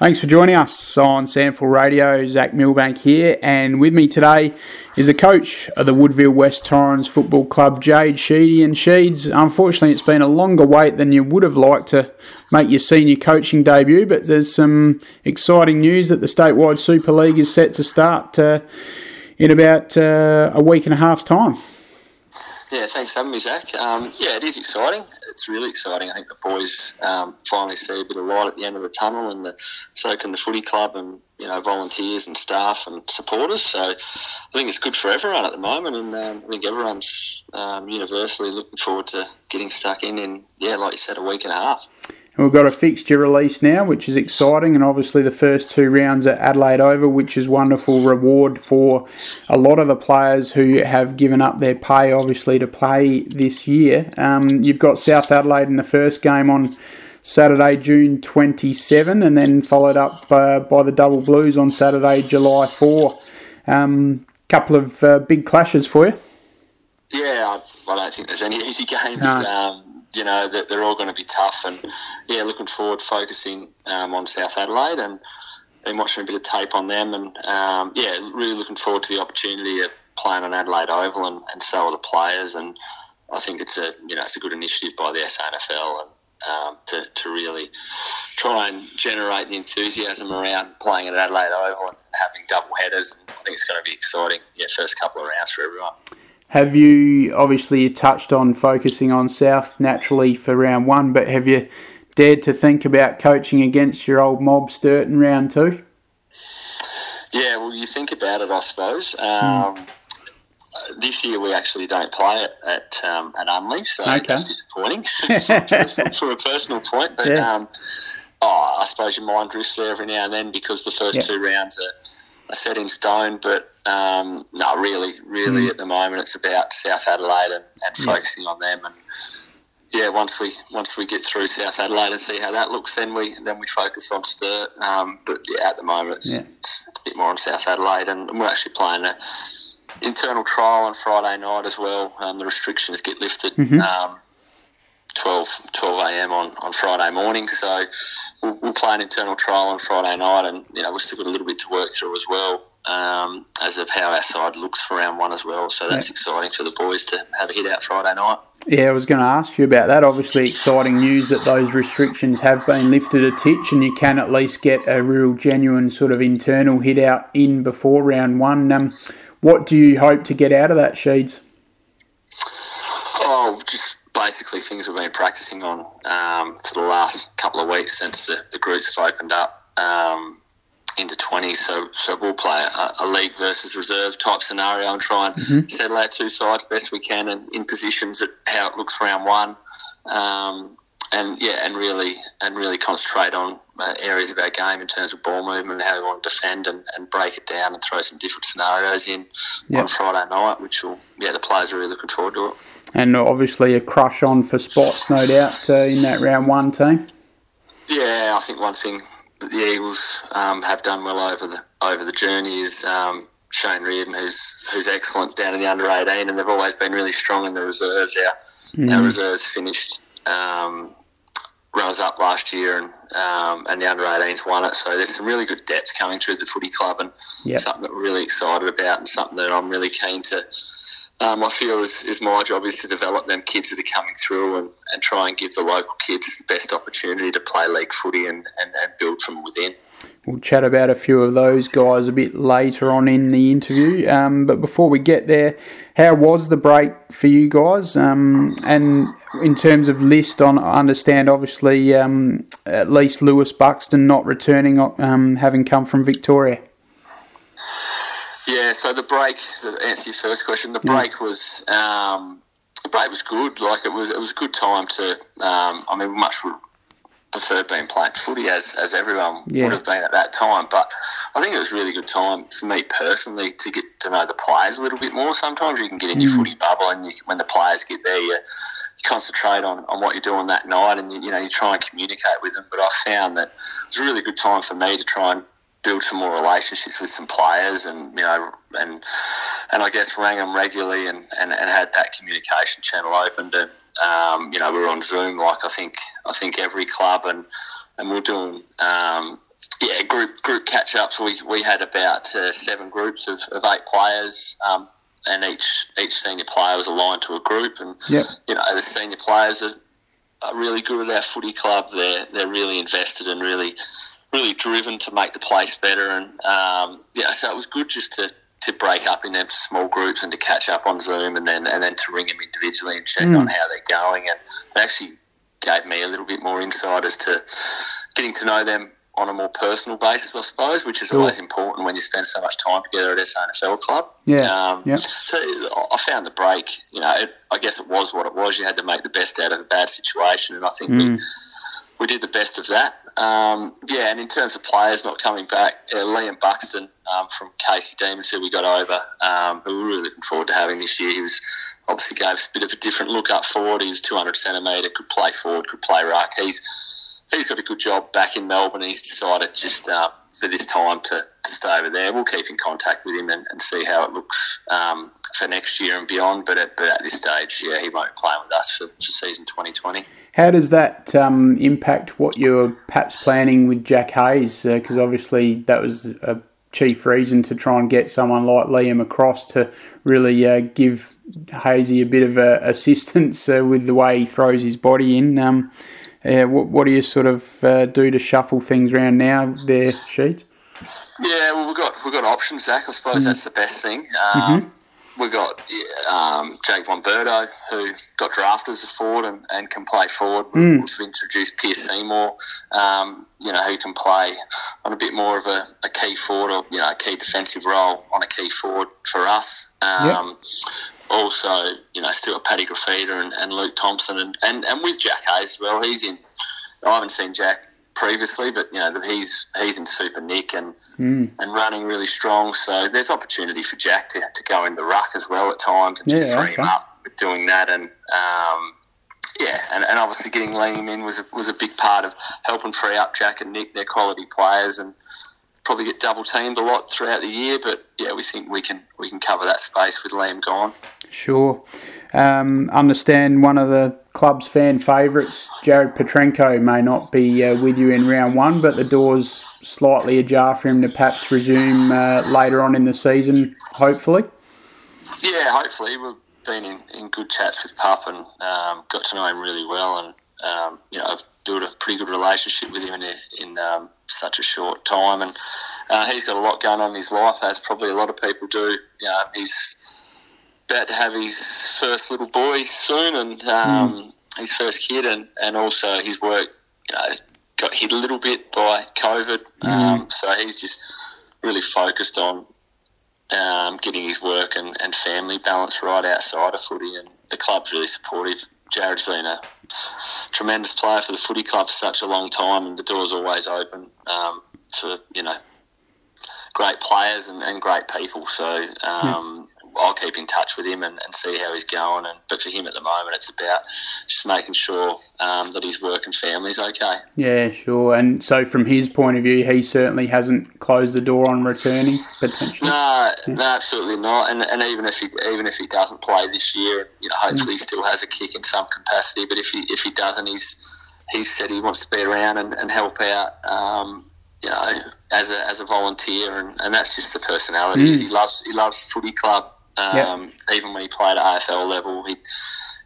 Thanks for joining us on SANFL Radio. Zach Milbank here, and with me today is the coach of the Woodville West Torrens Football Club, Jade Sheedy. And Sheeds, unfortunately, it's been a longer wait than you would have liked to make your senior coaching debut, but there's some exciting news that the statewide Super League is set to start uh, in about uh, a week and a half's time. Yeah, thanks for having me, Zach. Um, yeah, it is exciting. It's really exciting. I think the boys um, finally see a bit of light at the end of the tunnel, and the, so can the footy club and you know volunteers and staff and supporters. So I think it's good for everyone at the moment, and um, I think everyone's um, universally looking forward to getting stuck in. In yeah, like you said, a week and a half. And we've got a fixture release now, which is exciting, and obviously the first two rounds at Adelaide Oval, which is wonderful reward for a lot of the players who have given up their pay, obviously, to play this year. Um, you've got South Adelaide in the first game on Saturday, June 27, and then followed up uh, by the Double Blues on Saturday, July 4. Um, couple of uh, big clashes for you. Yeah, I, I, don't think there's any easy games. No. Um, you know that they're all going to be tough. And yeah, looking forward focusing um, on South Adelaide and been watching a bit of tape on them. And um, yeah, really looking forward to the opportunity of playing on Adelaide Oval and, and so are the players. And I think it's a you know it's a good initiative by the SANFL and. Um, to, to really try and generate the enthusiasm around playing at Adelaide Oval and having double headers. I think it's going to be exciting. Yeah, first couple of rounds for everyone. Have you obviously you touched on focusing on South naturally for round one, but have you dared to think about coaching against your old mob Sturt in round two? Yeah, well, you think about it, I suppose. Um, mm. This year we actually don't play it at um, at Unley, so okay. that's disappointing for, a personal point. But yeah. um, oh, I suppose your mind drifts there every now and then because the first yeah. two rounds are set in stone. But um, no, really, really, mm. at the moment, it's about South Adelaide and, and yeah. focusing on them. And yeah, once we once we get through South Adelaide and see how that looks, then we then we focus on Sturt. Um, but yeah, at the moment, it's, yeah. it's, a bit more on South Adelaide, and we're actually playing an internal trial on Friday night as well. Um, the restrictions get lifted. Mm-hmm. Um, 12, 12 a.m. On, on Friday morning. So we'll, we'll, play an internal trial on Friday night, and you know we've still got a little bit to work through as well um, as of how our side looks for round one as well. So that's yeah. exciting for the boys to have a hit out Friday night. Yeah, I was going to ask you about that. Obviously, exciting news that those restrictions have been lifted a titch, and you can at least get a real, genuine sort of internal hit out in before round one. Um, what do you hope to get out of that, Sheeds? Oh, just basically things we've been practicing on um, for the last couple of weeks since the, the groups have opened up. Um, into 20. So so we'll play a, a, league versus reserve type scenario and try and mm-hmm. settle our two sides best we can and in positions at how it looks round one. Um, and yeah, and really and really concentrate on uh, areas of our game in terms of ball movement and how we want to defend and, and break it down and throw some different scenarios in yep. on Friday night, which will yeah the players are really looking forward to it. And obviously a crush on for spots, no doubt, uh, in that round one team. Yeah, I think one thing that the Eagles um, have done well over the over the journey is um, Shane Reardon, who's who's excellent down in the under eighteen, and they've always been really strong in the reserves. Our mm. our reserves finished um, runners up last year, and um, and the under 18s won it. So there's some really good depth coming through the footy club, and yep. something that we're really excited about, and something that I'm really keen to um, I feel is, is my job is to develop them kids that are coming through and, and try and give the local kids the best opportunity to play league footy and, and, and build from within. We'll chat about a few of those guys a bit later on in the interview. Um, but before we get there, how was the break for you guys? Um, and in terms of list, on I understand obviously um, at least Lewis Buxton not returning, um, having come from Victoria. Yeah, so the break. To answer your first question, the break was um, the break was good. Like it was, it was a good time to. Um, I mean, much preferred being playing footy as as everyone yeah. would have been at that time. But I think it was a really good time for me personally to get to know the players a little bit more. Sometimes you can get in mm. your footy bubble, and you, when the players get there, you, you, concentrate on, on what you're doing that night, and you, you know you try and communicate with them. But I found that it was a really good time for me to try and build some more relationships with some players and you know and and I guess rang them regularly and, and, and had that communication channel opened and um, you know we were on Zoom like I think I think every club and and we are doing um, yeah group group catch ups. We, we had about uh, seven groups of, of eight players, um, and each each senior player was aligned to a group. And yep. you know, the senior players are, are really good at our footy club. They're they're really invested and really really driven to make the place better. And um, yeah, so it was good just to to break up in them small groups and to catch up on Zoom and then and then to ring them individually and check mm. on how they're going. And they actually gave me a little bit more insight as to getting to know them on a more personal basis, I suppose, which is sure. always important when you spend so much time together at SANFL club. Yeah. Um, yep. So I found the break. You know, it, I guess it was what it was. You had to make the best out of a bad situation, and I think mm. we we did the best of that. Um, yeah, and in terms of players not coming back, uh, Liam Buxton um, from Casey Demons, who we got over, um, who we are really looking forward to having this year. He was obviously gave us a bit of a different look up forward. He was 200 centimetre, could play forward, could play ruck. He's he's got a good job back in Melbourne. He's decided just uh, for this time to, to, stay over there. We'll keep in contact with him and, and see how it looks um, for next year and beyond. But at, but at this stage, yeah, he won't playing with us for, for season 2020. How does that um, impact what you're perhaps planning with Jack Hayes? Because uh, obviously that was a chief reason to try and get someone like Liam across to really uh, give Hazy a bit of uh, assistance uh, with the way he throws his body in. Um, what, what, do you sort of uh, do to shuffle things around now, there, Sheet? Yeah, well, we've got we've got options, Zach. I suppose mm that's the best thing. Um, mm-hmm we got um, Jake Von Berto, who got drafted as a forward and, and can play forward. We've, mm. we've introduced Pierce Seymour, um, you know, who can play on a bit more of a, a, key forward or, you know, a key defensive role on a key forward for us. Um, yep. Also, you know, still Paddy Graffita and, and Luke Thompson and, and, and with Jack Hayes as well. He's in, I haven't seen Jack previously, but you know he's he's in super nick and mm. and running really strong. So there's opportunity for Jack to, to go in the ruck as well at times and yeah, just free okay. him up with doing that. And um, yeah, and, and obviously getting Liam in was a, was a big part of helping free up Jack and Nick. They're quality players and probably get double teamed a lot throughout the year. But yeah, we think we can we can cover that space with Liam gone. Sure. Um, understand one of the club's fan favourites, Jared Petrenko, may not be uh, with you in round one, but the door's slightly ajar for him to perhaps resume uh, later on in the season, hopefully. Yeah, hopefully. We've been in, in good chats with Pup and um, got to know him really well, and um, you know, I've built a pretty good relationship with him in, in um, such a short time, and uh, he's got a lot going on in his life, as probably a lot of people do. You know, he's about to have his first little boy soon, and um, mm. his first kid, and, and also his work, you know, got hit a little bit by COVID. Mm. Um, so he's just really focused on um, getting his work and, and family balance right outside of footy, and the club's really supportive. Jared's been a tremendous player for the footy club for such a long time, and the door's always open um, to you know great players and, and great people. So um, I'll keep in touch with him and, and, see how he's going. And but for him at the moment, it's about just making sure um, that his work and family's okay. Yeah, sure. And so, from his point of view, he certainly hasn't closed the door on returning potentially. No, yeah. no, absolutely not. And, and even if he even if he doesn't play this year, you know, hopefully mm. he still has a kick in some capacity. But if he if he doesn't, he's he's said he wants to be around and, and help out. Um, you know, as a, as a volunteer, and, and that's just the personality. Mm. He loves he loves footy club um, yep. Even when he played at AFL level, he'd,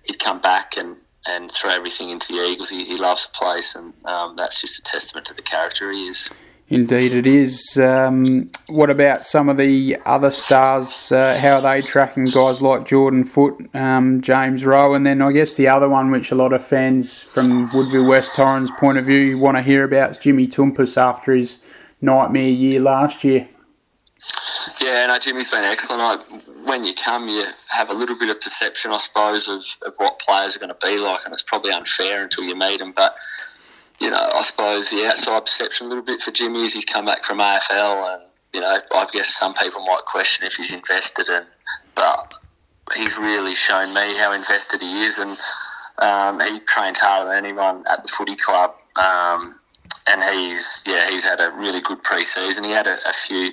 he'd come back and, and throw everything into the Eagles. He, he loves the place, and um, that's just a testament to the character he is. Indeed, it is. Um, what about some of the other stars? Uh, how are they tracking guys like Jordan Foot, um, James Rowe, and then I guess the other one, which a lot of fans from Woodville West Torrens' point of view want to hear about, is Jimmy Toumpas after his nightmare year last year. Yeah, no, Jimmy's been excellent. I, when you come, you have a little bit of perception, I suppose, of, of what players are going to be like, and it's probably unfair until you meet them. But you know, I suppose the outside perception a little bit for Jimmy is he's come back from AFL, and you know, I guess some people might question if he's invested in, but he's really shown me how invested he is, and um, he trains harder than anyone at the footy club. Um, and he's yeah he's had a really good pre-season. He had a, a few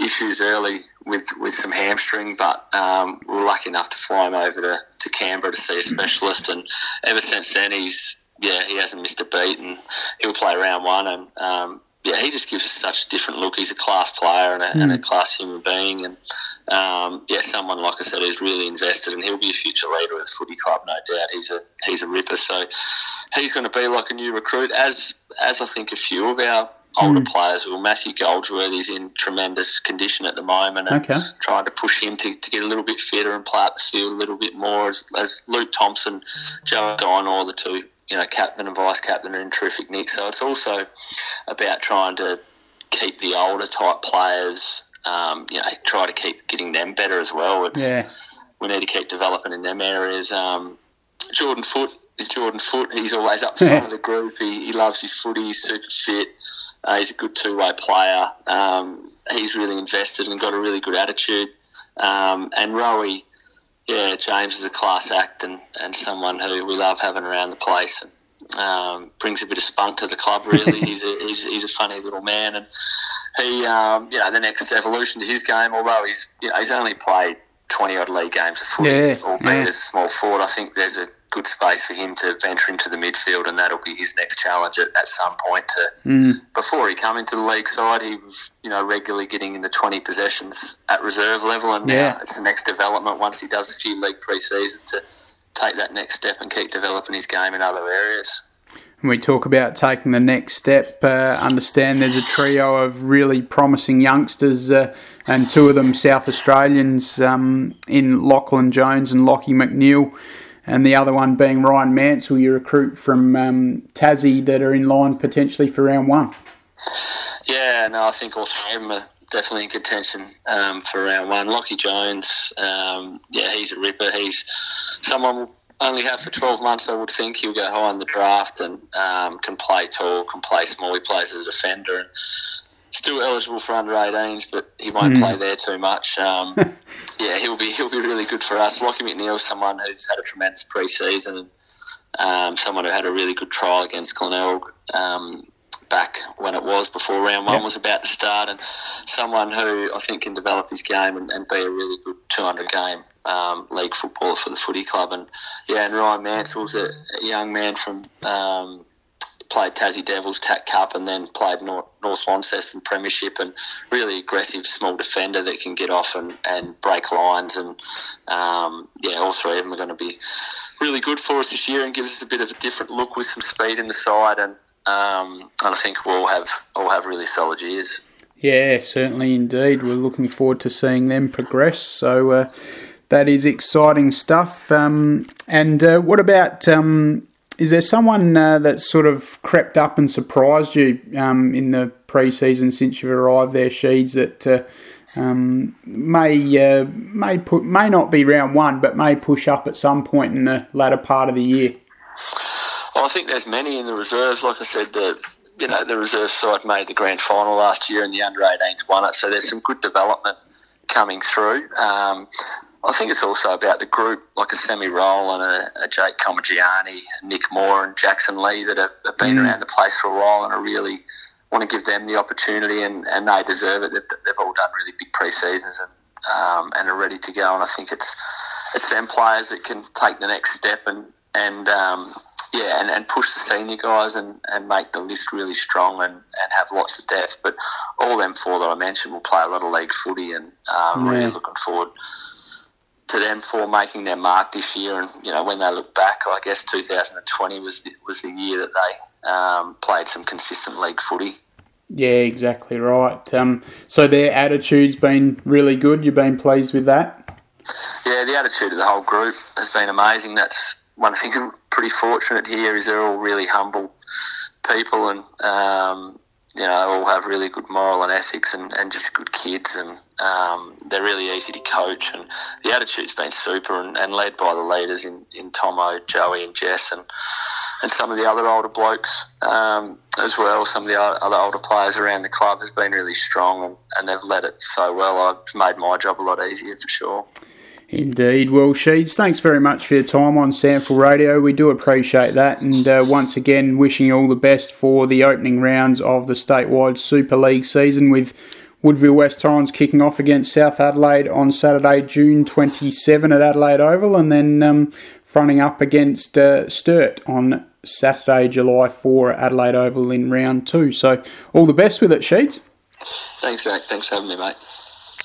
issues early with, with some hamstring, but um, we were lucky enough to fly him over to, to Canberra to see a specialist. And ever since then, he's yeah he hasn't missed a beat, and he'll play round one. And um, yeah, he just gives us such a different look. He's a class player and a, mm. and a mm. class human being, and um, yeah, someone like I said who's really invested, and he'll be a future leader of the footy club, no doubt. He's a he's a ripper, so he's going to be like a new recruit, as as I think a few of our older mm. players. Well, Matthew Goldsworthy's in tremendous condition at the moment, and okay. trying to push him to, to get a little bit fitter and play out the field a little bit more. As, as Luke Thompson, Joe Guynor, the two you know, captain and vice captain are in terrific nick. So it's also about trying to keep the older type players, um, you know, try to keep getting them better as well. It's, yeah. We need to keep developing in them areas. Um, Jordan Foot is Jordan Foot. He's always up front of the group. He, he loves his footy. He's super fit. Uh, he's a good two-way player. Um, he's really invested and got a really good attitude. Um, and Rowie, yeah, James is a class act and, and someone who we love having around the place and um, brings a bit of spunk to the club. Really, he's, a, he's, he's a funny little man, and he, um, you know, the next evolution to his game. Although he's, you know, he's only played twenty odd league games of footy, yeah, albeit yeah. as a small forward. I think there's a good space for him to venture into the midfield, and that'll be his next challenge at, at some point. To mm. before he come into the league side, he was you know regularly getting in the twenty possessions at reserve level, and yeah. now it's the next development once he does a few league pre seasons to take that next step and keep developing his game in other areas. When we talk about taking the next step, uh, understand there's a trio of really promising youngsters, uh, and two of them South Australians um, in Lachlan Jones and Lockie McNeil and the other one being Ryan Mansell, you recruit from um, Tassie that are in line potentially for round one. Yeah, no, I think all three of them are definitely in contention um, for round one. Lockie Jones, um, yeah, he's a ripper. He's someone we'll only have for 12 months, I would think. He'll go high in the draft and um, can play tall, can play small. He plays as a defender. And still eligible for under 18s, but he won't mm. play there too much. Um, yeah, he'll be he'll be really good for us. Lockie McNeil, someone who's had a tremendous pre-season and um, someone who had a really good trial against Glenelg um, back when it was before round one yep. was about to start, and someone who I think can develop his game and, and be a really good 200 game um, league footballer for the footy club. And yeah, and Ryan Mansell's a, a young man from um, played Tassie Devils, TAC Cup, and then played North, North Launceston Premiership, and really aggressive small defender that can get off and, and break lines. And um, yeah, all three of them are going to be really good for us this year and give us a bit of a different look with some speed in the side. And, um, and I think we'll have all have really solid years. Yeah, certainly indeed. We're looking forward to seeing them progress. So uh, that is exciting stuff. Um, and uh, what about um, is there someone uh, that's sort of crept up and surprised you um, in the pre-season since you've arrived there, Sheeds, that uh, um, may uh, may put may not be round one, but may push up at some point in the latter part of the year? Well, I think there's many in the reserves. Like I said, the you know the reserve side made the grand final last year, and the under 18s won it. So there's some good development coming through. Um, I think it's also about the group, like a Semi Roll and a, a Jake Comagiani, Nick Moore, and Jackson Lee that have, have been mm. around the place for a while and are really want to give them the opportunity, and, and they deserve it. They've, they've all done really big pre seasons and um, and are ready to go. And I think it's it's them players that can take the next step and and um, yeah, and, and push the senior guys and, and make the list really strong and, and have lots of depth. But all them four that I mentioned will play a lot of league footy, and um, yeah. really looking forward to them for making their mark this year. And you know, when they look back, I guess 2020 was the, was the year that they um, played some consistent league footy. Yeah, exactly right. Um, so their attitude's been really good. You've been pleased with that. Yeah, the attitude of the whole group has been amazing. That's one thing I'm pretty fortunate here is they're all really humble people and um, you know all have really good moral and ethics and, and just good kids and um, they're really easy to coach, and the attitude's been super, and, and, led by the leaders in, in Tomo, Joey, and Jess, and and some of the other older blokes um, as well. Some of the other older players around the club has been really strong, and, and they've led it so well. I've made my job a lot easier for sure. Indeed. Well, Sheeds, thanks very much for your time on SANFL Radio. We do appreciate that. And uh, once again, wishing you all the best for the opening rounds of the statewide Super League season with Woodville West Torrens kicking off against South Adelaide on Saturday, June 27 at Adelaide Oval, and then um, fronting up against uh, Sturt on Saturday, July 4 at Adelaide Oval in round two. So all the best with it, Sheeds. Thanks, Zach. Thanks for having me, mate.